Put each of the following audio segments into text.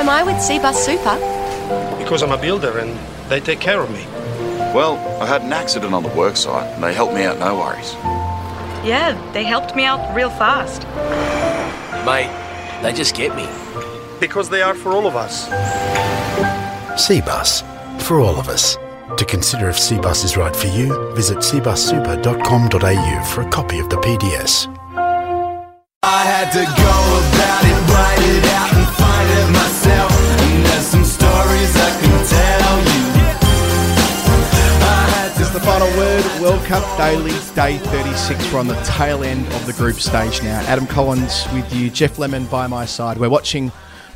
am I with Cbus Super? Because I'm a builder and they take care of me. Well, I had an accident on the worksite and they helped me out, no worries. Yeah, they helped me out real fast. Mate, they just get me. Because they are for all of us. Cbus, for all of us. To consider if Cbus is right for you, visit cbussuper.com.au for a copy of the PDS. I had to go about it, write it World Cup Daily, day 36. We're on the tail end of the group stage now. Adam Collins with you, Geoff Lemon by my side. We're watching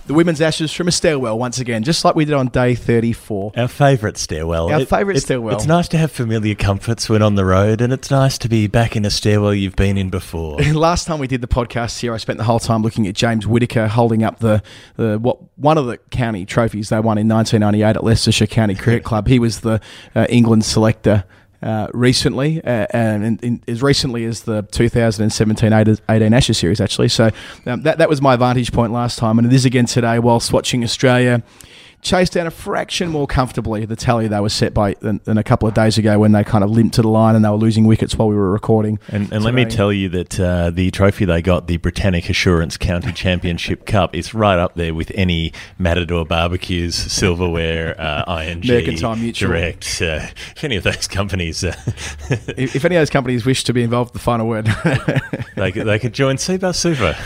the women's ashes from a stairwell once again, just like we did on day 34. Our favourite stairwell. Our favourite it's- stairwell. It's nice to have familiar comforts when on the road, and it's nice to be back in a stairwell you've been in before. Last time we did the podcast here, I spent the whole time looking at James Whitaker holding up the, the what one of the county trophies they won in 1998 at Leicestershire County Cricket Club. He was the uh, England selector. Uh, recently, uh, and in, in, as recently as the 2017-18 Ashes series, actually. So um, that that was my vantage point last time, and it is again today. Whilst watching Australia chase down a fraction more comfortably the tally they were set by than, than a couple of days ago when they kind of limped to the line and they were losing wickets while we were recording. And, and let me tell you that uh, the trophy they got, the Britannic Assurance County Championship Cup, is right up there with any Matador Barbecues, Silverware, uh, ING, Mercantile Mutual. Direct. Uh, if any of those companies, uh, if, if any of those companies wish to be involved, the final word. they, could, they could join Cbus Super.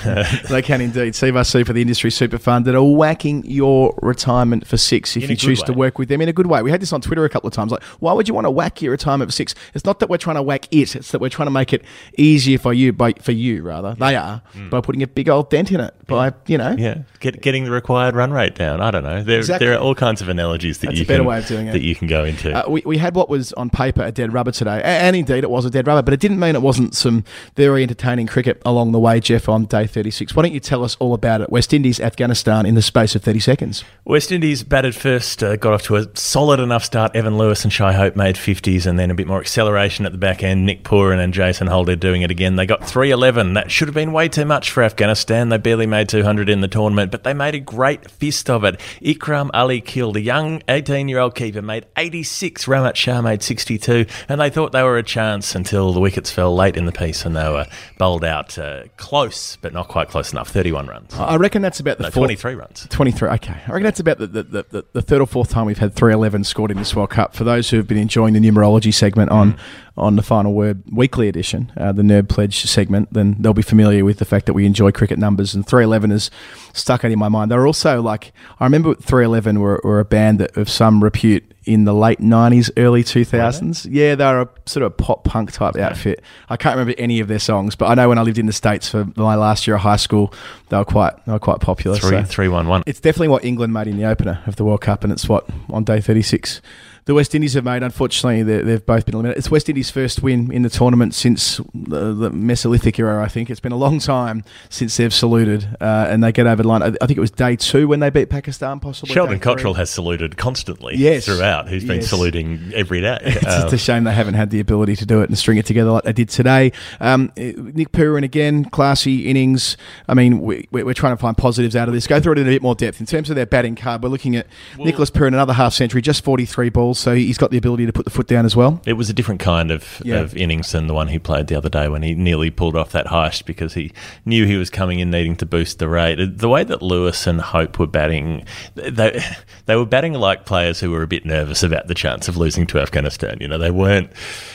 they can indeed. Cbus Super, the industry super fund that are whacking your retirement for six if In you choose to work with them in a good way. We had this on Twitter a couple of times. Like, why would you want to whack your retirement for six? It's not that we're trying to whack it; it's that we're trying to make it easier for you. By for you, rather, they are by putting a big old dent in it. By you know, Mm. yeah, Get, getting the required run rate down. I don't know. There, Exactly. there are all kinds of analogies that That's you a better can way of doing it. that you can go into. Uh, we, we had what was on paper a dead rubber today, and indeed it was a dead rubber, but it didn't mean it wasn't some very entertaining cricket along the way, Geoff, on day 36. Why don't you tell us all about it? West Indies, Afghanistan in the space of 30 seconds. West Indies batted first, uh, got off to a solid enough start. Evan Lewis and Shai Hope made 50s, and then a bit more acceleration at the back end. Nick Pooran and Jason Holder doing it again. They got 311. That should have been way too much for Afghanistan. They barely made 200 in the tournament, but they made a great fist of it. Ikram Alikhil. A young 18 year old keeper made 86. Rahmat Shah made 62, and they thought they were a chance until the wickets fell late in the piece and they were bowled out uh, close, but not quite close enough. 31 runs. I reckon that's about the No, fourth- 23 runs. 23, okay. I reckon that's about the, the, the, the, the third or fourth time we've had 311 scored in this World Cup. For those who have been enjoying the numerology segment on, Mm. on the Final Word weekly edition, uh, the Nerd Pledge segment, then they'll be familiar with the fact that we enjoy cricket numbers. And 311 is stuck out in my mind. They're also like, I remember 311 were, were a band that, of some repute in the late 90s, early 2000s. Yeah, they were a sort of a pop punk type outfit. I can't remember any of their songs, but I know when I lived in the States for my last year of high school, they were quite, they were quite popular. Three, so- three, one, one. it's definitely what England made in the opener of the World Cup, and it's what on day 36 the West Indies have made. Unfortunately, they- they've both been eliminated. It's West Indies' first win in the tournament since the, the Mesolithic era. I think it's been a long time since they've saluted, uh, and they get over the line. I think it was day two when they beat Pakistan, possibly. Sheldon. Cottrell has saluted constantly Yes. throughout. He's been Yes. saluting every day. It's Um, just a shame they haven't had the ability to do it and string it together like they did today. Um, Nick Pooran again, classy innings. I mean, we, we- we're trying to find positives out of this. Go through it in a bit more depth. In terms of their batting card, we're looking at Nicholas Pooran, another half century, just 43 balls, so he's got the ability to put the foot down as well. It was a different kind of, Yeah. of innings than the one he played the other day when he nearly pulled off that heist because he knew he was coming in needing to boost the rate. The way that Lewis and Hope were batting, they, they were batting like players who were a bit nervous about the chance of losing to Afghanistan. You know, they weren't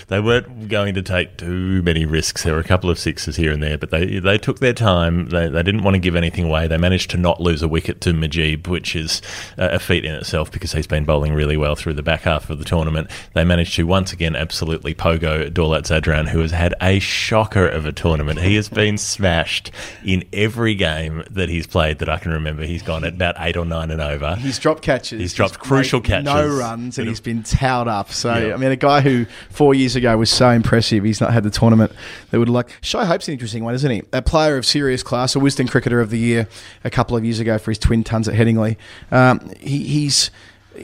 they weren't going to take too many risks. There were a couple of sixes here and there, but they they took their time. They, they didn't want to give anything away. They managed to not lose a wicket to Mujeeb, which is a feat in itself because he's been bowling really well through the back half of the tournament. They managed to once again absolutely pogo Dawlat Zadran, who has had a shocker of a tournament. He has been smashed in every game that he's played that I can remember. He's gone at about eight or nine and over. He's dropped catches. He's dropped made crucial catches. No runs, and he's been towed up. So, Yeah. I mean, a guy who four years ago was so impressive, he's not had the tournament that would like. Shai Hope's an interesting one, isn't he? A player of serious class, a Wisden Cricketer of the Year a couple of years ago for his twin tons at Headingley. Um, he, he's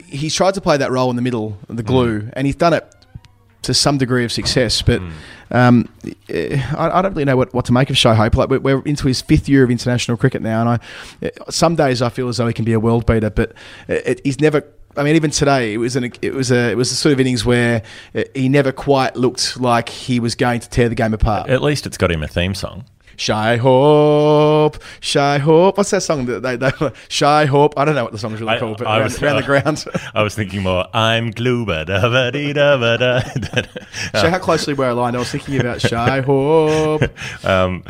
he's tried to play that role in the middle, the glue, and he's done it to some degree of success, but um, eh, I, I don't really know what, what to make of Shai Hope. Like we're, we're into his fifth year of international cricket now, and I eh, some days I feel as though he can be a world beater, but it, he's never. I mean, even today, it was an it was a it was a sort of innings where eh, he never quite looked like he was going to tear the game apart. At least it's got him a theme song. Shai Hope, Shai Hope. What's that song that they, they Shai Hope? I don't know what the song's really called, but around, around the ground. I was thinking more. I'm Gluba da ba dee da ba da. So how closely we're aligned. I was thinking about Shy Hope. um,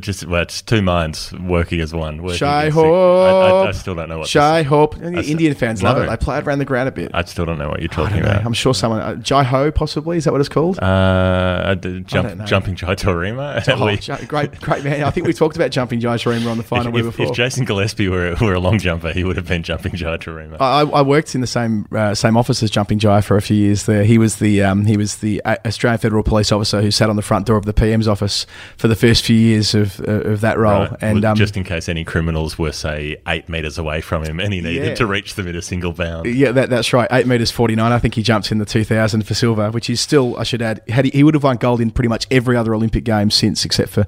just well, it's two minds working as one. Shy. Hope. I, I, I still don't know what. Shy this- Hope. I Indian fans love it. They play it around the ground a bit. I still don't know what you're talking about. I'm sure someone. Uh, Jai Ho, possibly. Is that what it's called? Uh, I jump, jumping Jai Taurima. Oh, great, great man. I think we talked about jumping Jai Taurima on the final if, way before. if Jason Gillespie were, were a long jumper, he would have been jumping Jai Taurima. I, I worked in the same uh, same office as Jumping Jai for a few years. There, he was the um, he was the uh, Australian Federal Police officer who sat on the front door of the PM's office for the first few years of uh, of that role. Right. And Well, um, just in case any criminals were, say, eight metres away from him and he needed Yeah. to reach them in a single bound. Yeah, that, that's right. Eight meters forty nine. I think he jumped in the two thousand for silver, which is still, I should add, had he, he would have won gold in pretty much every other Olympic game since, except for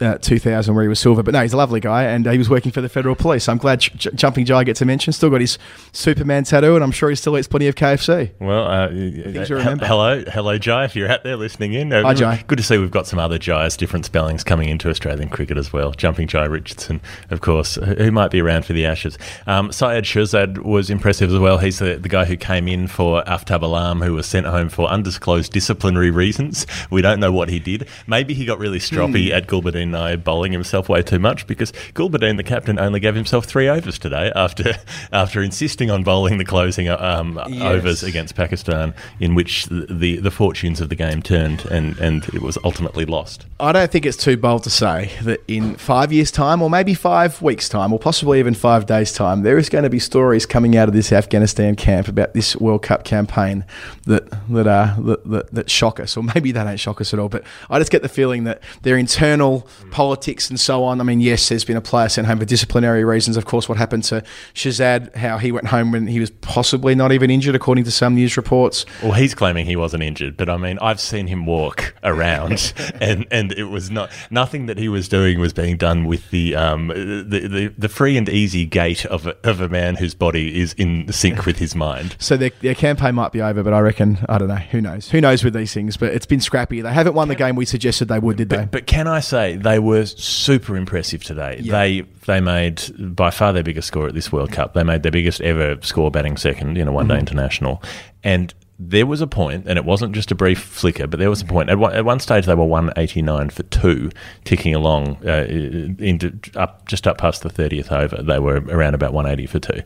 uh, two thousand where he was silver. But no, he's a lovely guy, and uh, he was working for the federal police. I'm glad J- J- Jumping Jai gets a mention. Still got his Superman tattoo, and I'm sure he still eats plenty of KFC. Well, uh, Things uh, remember. hello, hello, Jai. If you're out there listening in, uh, Hi, Jai. Good to see we've got some other Jais, different spellings coming into Australian cricket as well. Jumping Jai Richardson, of course, who might be around for the Ashes. Um, Syed Shahzad was impressive as well. He's the, the guy who came in for Aftab Alam, who was sent home for undisclosed disciplinary reasons. We don't know what he did. Maybe he got really stroppy Hmm. at Gulbadeen Naib, bowling himself way too much because Gulbadeen, the captain, only gave himself three overs today after after insisting on bowling the closing um, Yes. overs against Pakistan, in which the, the, the fortunes of the game turned and, and it was ultimately lost. I don't think it's too bold to say that in five years' time, or maybe five weeks' time, or possibly even five days' time, there is going to be stories coming out of this Afghanistan camp about this World Cup campaign that that uh, that, that, that shock us, or maybe they don't shock us at all. But I just get the feeling that their internal politics and so on. I mean, yes, there's been a player sent home for disciplinary reasons. Of course, what happened to Shahzad, how he went home when he was possibly not even injured, according to some news reports. Well, he's claiming he wasn't injured, but I mean, I've seen him walk around, and, and it was not nothing that he was doing was being done with the um, the, the, the free and easy gait of a, of a man whose body is in sync with his mind. So their, their campaign might be over, but I reckon I don't know. Who knows? Who knows with these things? But it's been scrappy. They haven't won the game we suggested they would, did they? But can I say they were super impressive today? Yeah. They they made by far their biggest score at this World Cup. They made their biggest ever score batting second in a one day Mhm. international, and there was a point, and it wasn't just a brief flicker, but there was a point. At one, at one stage, they were 189 for two, ticking along uh, into up just up past the 30th over. They were around about 180 for two,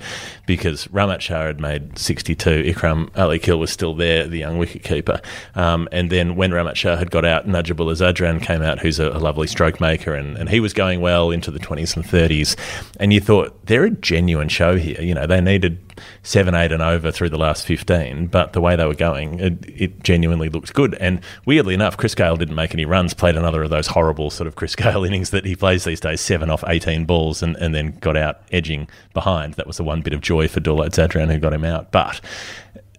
because Rahmat Shah had made 62. Ikram Alikhil was still there, the young wicketkeeper. Um, and then when Rahmat Shah had got out, Najibullah Zadran came out, who's a, a lovely stroke maker, and, and he was going well into the 20s and 30s. And you thought, they're a genuine show here. You know, they needed seven, eight, and over through the last fifteen. But the way they were going, it, it genuinely looked good. And weirdly enough, Chris Gayle didn't make any runs. Played another of those horrible sort of Chris Gayle innings that he plays these days, seven off eighteen balls, and, and then got out edging behind. That was the one bit of joy for Dawlat Zadran who got him out. But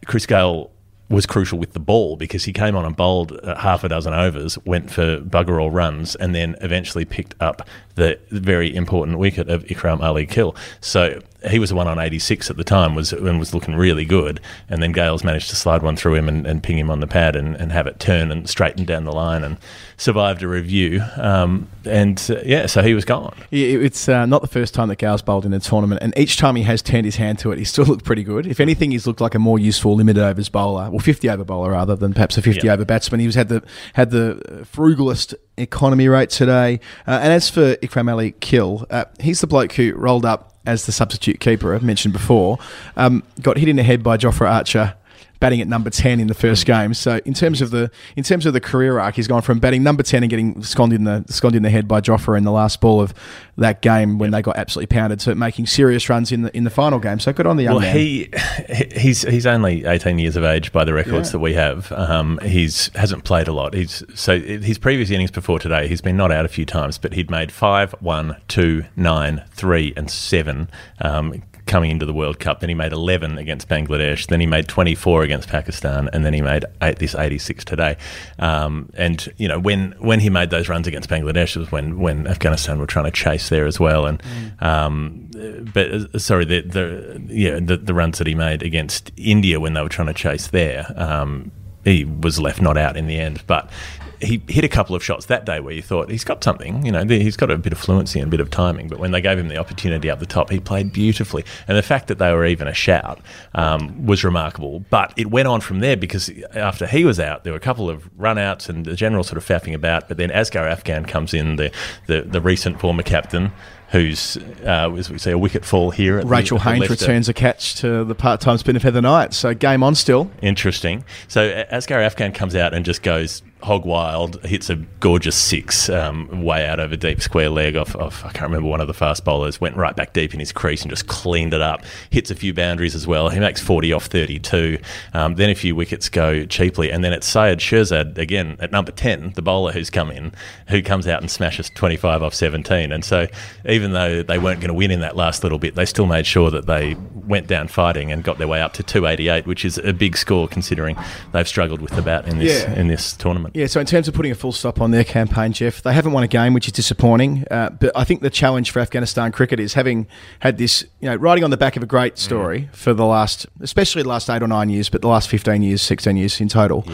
Chris Gayle was crucial with the ball because he came on and bowled uh, half a dozen overs, went for bugger all runs, and then eventually picked up the very important wicket of Ikram Alikhil. So he was the one on 86 at the time was and was looking really good. And then Gayle's managed to slide one through him and, and ping him on the pad and, and have it turn and straighten down the line and survived a review. Um, and uh, yeah, so he was gone. Yeah, it's uh, not the first time that Gayle's bowled in a tournament, and each time he has turned his hand to it, he still looked pretty good. If anything, he's looked like a more useful limited overs bowler, well, 50 over bowler rather than perhaps a 50 Yeah. over batsman. He was had the had the frugalest economy rate today. Uh, and as for Ikram Alikhil, uh, he's the bloke who rolled up as the substitute keeper, I've mentioned before, um, got hit in the head by Jofra Archer. Batting at number ten in the first game, so in terms of the in terms of the career arc, he's gone from batting number ten and getting sconned in the sconned in the head by Jofra in the last ball of that game when they got absolutely pounded, to making serious runs in the in the final game. So good on the young Well, man. he he's he's only 18 years of age by the records Yeah. that we have. Um, he's hasn't played a lot. He's so his previous innings before today, he's been not out a few times, but he'd made five, one, two, nine, three, and seven. Um, Coming into the World Cup, then he made 11 against Bangladesh, then he made 24 against Pakistan, and then he made eight, this 86 today. Um, and you know when when he made those runs against Bangladesh it was when when Afghanistan were trying to chase there as well. And um, but uh, sorry, the, the yeah the, the runs that he made against India when they were trying to chase there, um, he was left not out in the end. But he hit a couple of shots that day where you thought he's got something, you know, he's got a bit of fluency and a bit of timing. But when they gave him the opportunity up the top, he played beautifully. And the fact that they were even a shout um, was remarkable. But it went on from there because after he was out, there were a couple of run outs and the general sort of faffing about. But then Asghar Afghan comes in, the, the, the recent former captain. Who's, uh, as we say, a wicket fall here? At Rachael the Haynes returns a catch to the part-time spin of Heather Knight. So game on still. Interesting. So A- Asghar Afghan comes out and just goes hog wild, hits a gorgeous six um, way out over deep square leg off, off, I can't remember one of the fast bowlers, went right back deep in his crease and just cleaned it up. Hits a few boundaries as well. He makes 40 off 32. Um, then a few wickets go cheaply. And then it's Syed Shirzad again at number 10, the bowler who's come in, who comes out and smashes 25 off 17. And so even though they weren't going to win in that last little bit, they still made sure that they went down fighting and got their way up to 288, which is a big score considering they've struggled with the bat in this Yeah. in this tournament. Yeah, so in terms of putting a full stop on their campaign, Geoff, they haven't won a game, which is disappointing. Uh, but I think the challenge for Afghanistan cricket is having had this, you know, riding on the back of a great story for the last, especially the last eight or nine years, but the last 15 years, 16 years in total.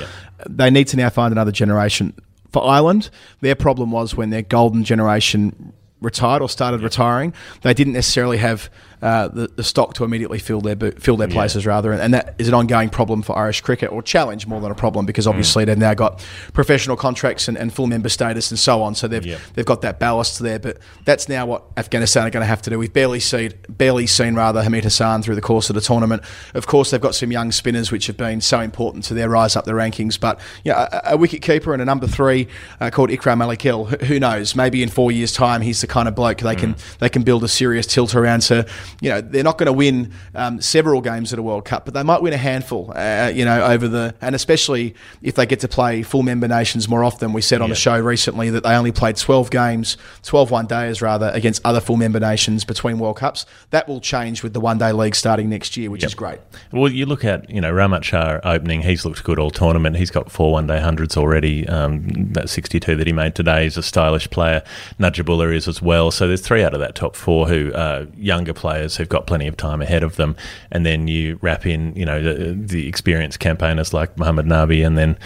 They need to now find another generation. For Ireland, their problem was when their golden generation retired or started retiring, they didn't necessarily have uh, the, the stock to immediately fill their fill their Yeah. places rather, and, and that is an ongoing problem for Irish cricket or challenge more than a problem Mm. because obviously they've now got professional contracts and, and full member status and so on, so they've Yeah. they've got that ballast there. But that's now what Afghanistan are going to have to do. We've barely seen barely seen rather Hamid Hassan through the course of the tournament. Of course, they've got some young spinners which have been so important to their rise up the rankings. But yeah, a, a wicket keeper and a number three uh, called Ikram Alikhil. Who, who knows? Maybe in four years' time, he's the kind of bloke they can they can build a serious tilt around. So you know, they're not going to win um, several games at a World Cup, but they might win a handful. Uh, you know, over the and especially if they get to play full member nations more often. We said on the show recently that they only played 12 games, 12 one days rather, against other full member nations between World Cups. That will change with the one day league starting next year, which is great. Well, you look at you know Rahmat Shah opening. He's looked good all tournament. He's got four one day hundreds already. Um, that sixty two that he made today is a stylish player. Najibullah is as well. So there's three out of that top four who are younger players who've got plenty of time ahead of them. And then you wrap in you know the, the experienced campaigners like Muhammad Nabi, and then.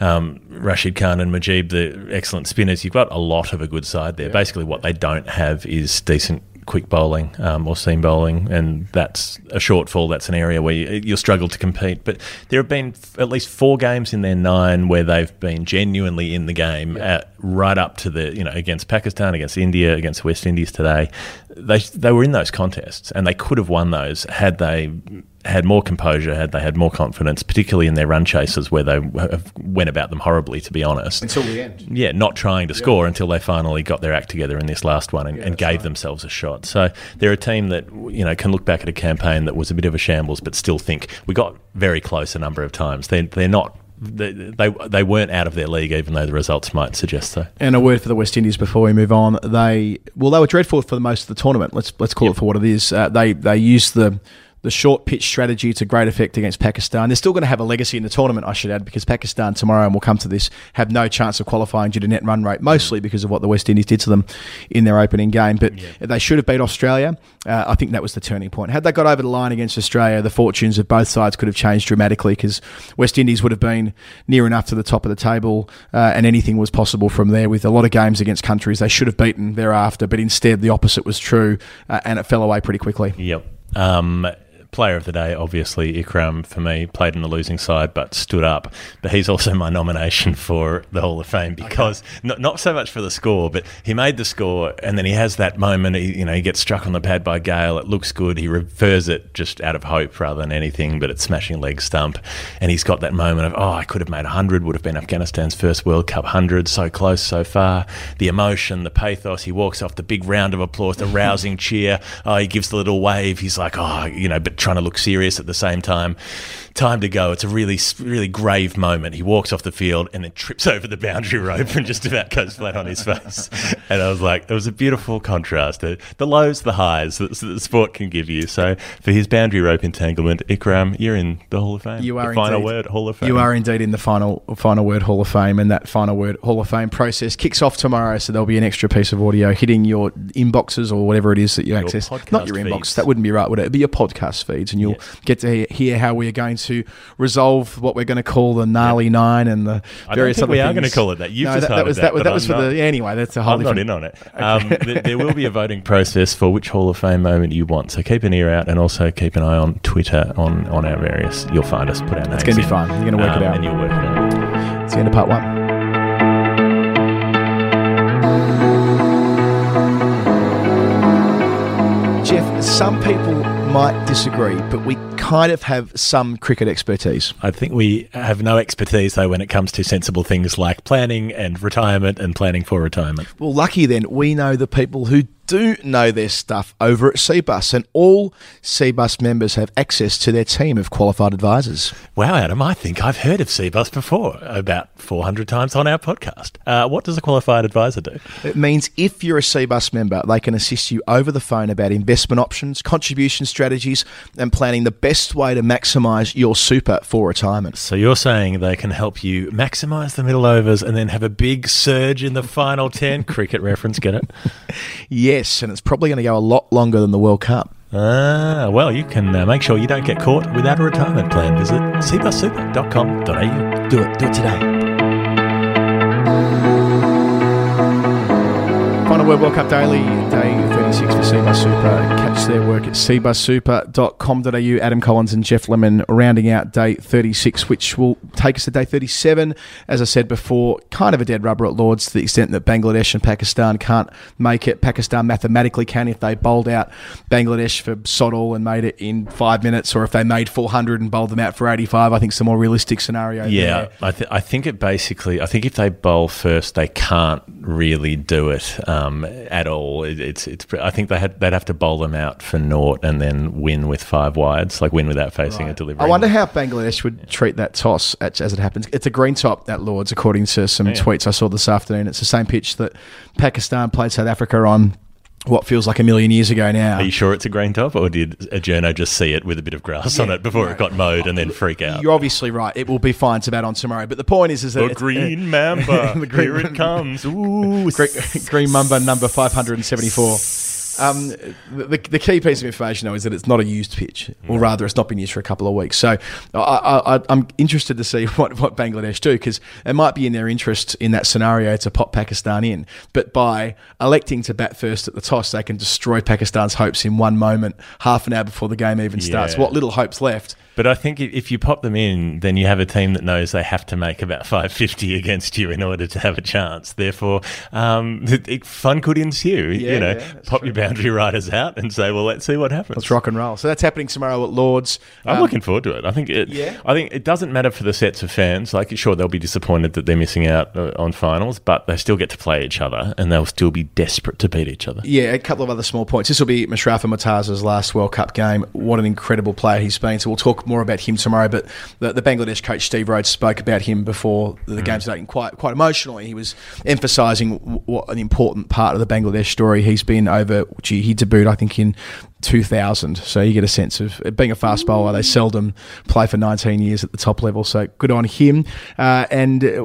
Um, Rashid Khan and Mujeeb, the excellent spinners. You've got a lot of a good side there. Basically, what they don't have is decent quick bowling um, or seam bowling, and that's a shortfall. That's an area where you, you'll struggle to compete. But there have been f- at least four games in their nine where they've been genuinely in the game, at, right up to the you know against Pakistan, against India, against West Indies today. They they were in those contests, and they could have won those had they had more composure, had they had more confidence, particularly in their run chases where they went about them horribly, to be honest. Until the end. Yeah, not trying to score until they finally got their act together in this last one and, and gave themselves a shot. So they're a team that you know can look back at a campaign that was a bit of a shambles, but still think we got very close a number of times. They they're not. They, they they weren't out of their league, even though the results might suggest so. And a word for the West Indies before we move on. They well, they were dreadful for the most of the tournament. Let's let's call it for what it is. Uh, they they used the the short pitch strategy to great effect against Pakistan. They're still going to have a legacy in the tournament, I should add, because Pakistan tomorrow, and we'll come to this, have no chance of qualifying due to net run rate, mostly because of what the West Indies did to them in their opening game. But they should have beat Australia. Uh, I think that was the turning point. Had they got over the line against Australia, the fortunes of both sides could have changed dramatically because West Indies would have been near enough to the top of the table, uh, and anything was possible from there. With a lot of games against countries they should have beaten thereafter, but instead the opposite was true, uh, and it fell away pretty quickly. Yep. Um, player of the day, obviously Ikram for me played in the losing side but stood up. But he's also my nomination for the Hall of Fame because okay. not not so much for the score, but he made the score and then he has that moment. He, you know, he gets struck on the pad by Gayle. It looks good. He refers it just out of hope rather than anything, but it's smashing leg stump. And he's got that moment of oh, I could have made hundred. Would have been Afghanistan's first World Cup hundred. So close, so far. The emotion, the pathos. He walks off the big round of applause, the rousing cheer. Oh, he gives the little wave. He's like oh, you know, but trying to look serious at the same time. Time to go. It's a really, really grave moment. He walks off the field and then trips over the boundary rope and just about goes flat on his face. And I was like, it was a beautiful contrast. The, the lows, the highs that the sport can give you. So for his boundary rope entanglement, Ikram, you're in the Hall of Fame. You are the final indeed. word Hall of Fame. You are indeed in the final final word Hall of Fame, and that final word Hall of Fame process kicks off tomorrow. So there'll be an extra piece of audio hitting your inboxes or whatever it is that you Your access. Not your inbox. That wouldn't be right, would it? It'd be your podcast feeds, and you'll get to hear, hear how we are going to resolve what we're going to call the gnarly nine and the various think other we are things. going to call it that. You've no, that, that was that, that, was that was I'm for not. the anyway. That's a whole I'm not in on it. Um, th- there will be a voting process for which Hall of Fame moment you want. So keep an ear out and also keep an eye on Twitter on, on our various. You'll find us. Put our names. It's going to be in. fun. You're going to work Um, it out. and you'll work it out. It's the end of part one. Geoff, some people might disagree, but we kind of have some cricket expertise. I think we have no expertise though when it comes to sensible things like planning and retirement and planning for retirement. Well, lucky then, we know the people who do know their stuff over at CBUS, and all CBUS members have access to their team of qualified advisors. Wow, Adam, I think I've heard of CBUS before, about 400 times on our podcast. Uh, what does a qualified advisor do? It means if you're a CBUS member, they can assist you over the phone about investment options, contribution strategies, and planning the best way to maximise your super for retirement. So you're saying they can help you maximise the middle overs and then have a big surge in the final 10? Cricket reference, get it? Yes, and it's probably going to go a lot longer than the World Cup. Ah, well, you can uh, make sure you don't get caught without a retirement plan. Visit cbussuper.com.au. Do it. Do it today. Final word, World Cup Daily, day 36 for CBUS Super. Catch their work at cbussuper.com.au. Adam Collins and Geoff Lemon rounding out day 36, which will take us to day 37. As I said before, kind of a dead rubber at Lords to the extent that Bangladesh and Pakistan can't make it. Pakistan mathematically can if they bowled out Bangladesh for sod all and made it in five minutes, or if they made 400 and bowled them out for 85. I think it's a more realistic scenario. Yeah, there. I, th- I think it basically. I think if they bowl first, they can't really do it um, Um, at all. It, it's it's. I think they had they'd have to bowl them out for naught and then win with five wides, like win without facing a delivery. I wonder how Bangladesh would treat that toss as, as it happens. It's a green top at Lords, according to some Yeah. tweets I saw this afternoon. It's the same pitch that Pakistan played South Africa on. What feels like a million years ago now. Are you sure it's a green top, or did a journo just see it with a bit of grass on it before it got mowed and then freak out? You're obviously right. It will be fine to bat on tomorrow. But the point is, is that The green mamba. The green- Here it comes. Ooh, Green, green Mamba number 574. Um, the, the key piece of information, though, is that it's not a used pitch, or rather, it's not been used for a couple of weeks. So I, I, I, I'm interested to see what, what Bangladesh do because it might be in their interest in that scenario to pop Pakistan in. But by electing to bat first at the toss, they can destroy Pakistan's hopes in one moment, half an hour before the game even starts. Yeah. What little hope's left But I think if you pop them in, then you have a team that knows they have to make about 550 against you in order to have a chance. Therefore, um, fun could ensue. Yeah, you know, yeah, pop your boundary riders out and say, well, let's see what happens. Let's rock and roll. So that's happening tomorrow at Lords. I'm Um, looking forward to it. I think it. Yeah. I think it doesn't matter for the sets of fans. Like, sure, they'll be disappointed that they're missing out uh, on finals, but they still get to play each other, and they'll still be desperate to beat each other. Yeah, a couple of other small points. This will be Mashrafe Mortaza's last World Cup game. What an incredible player he's been. So we'll talk more about him tomorrow. But the, the Bangladesh coach Steve Rhodes spoke about him before the Mm. game today, and quite quite emotionally. He was emphasising what an important part of the Bangladesh story he's been over. Gee, he debuted, I think, in 2000. So you get a sense of being a fast bowler. They seldom play for 19 years at the top level. So good on him. Uh, and, uh,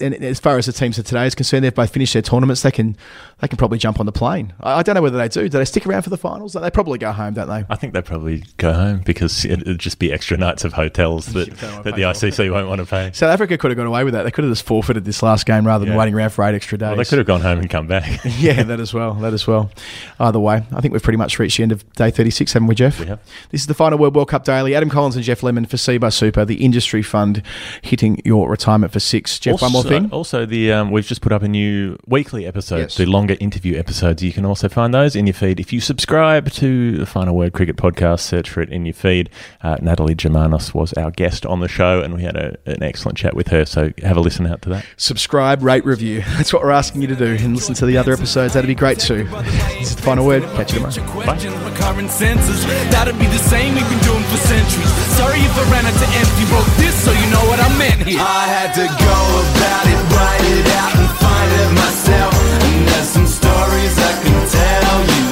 and as far as the teams of today is concerned, if they've both finished their tournaments. They can they can probably jump on the plane. I, I don't know whether they do. Do they stick around for the finals? They probably go home, don't they? I think they probably go home because it- it'd just be extra nights of hotels that, that the ICC won't want to pay. South Africa could have got away with that. They could have just forfeited this last game rather than Yeah. waiting around for eight extra days. Well, they could have gone home and come back. yeah, that as well. That as well. Either way, I think we've pretty much reached the end of day 36, haven't we, Geoff? We have. This is the final World World Cup Daily. Adam Collins and Geoff Lemon for Cbus Super, the industry fund hitting your retirement for six. Geoff, one more thing. Also, the um, we've just put up a new weekly episode, Yes. the longer interview episodes. You can also find those in your feed if you subscribe to the Final Word Cricket Podcast. Search for it in your feed. Uh, Natalie Germanos was our guest on the show, and we had a, an excellent chat with her. So have a listen out to that. Subscribe, rate, review. That's what we're asking you to do. And listen to the other episodes. That'd be great too. This is the final word. Catch you tomorrow. Questions, recurrent senses. That'll be the same we've been doing for centuries. Sorry if I ran out to empty. Wrote this so you know what I meant here. I had to go about it, write it out, and find it myself. And there's some stories I can tell you.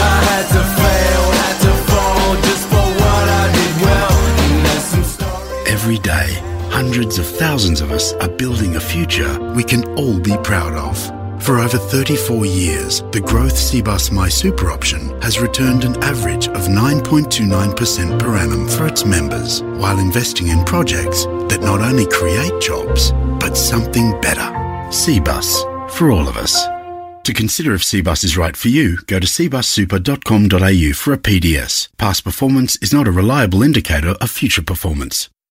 I had to fail, had to fall just for what I did well. And there's some stories. Every day, hundreds of thousands of us are building a future we can all be proud of. For over 34 years, the Growth Cbus My Super option has returned an average of 9.29% per annum for its members, while investing in projects that not only create jobs, but something better. Cbus, for all of us. To consider if Cbus is right for you, go to cbussuper.com.au for a PDS. Past performance is not a reliable indicator of future performance.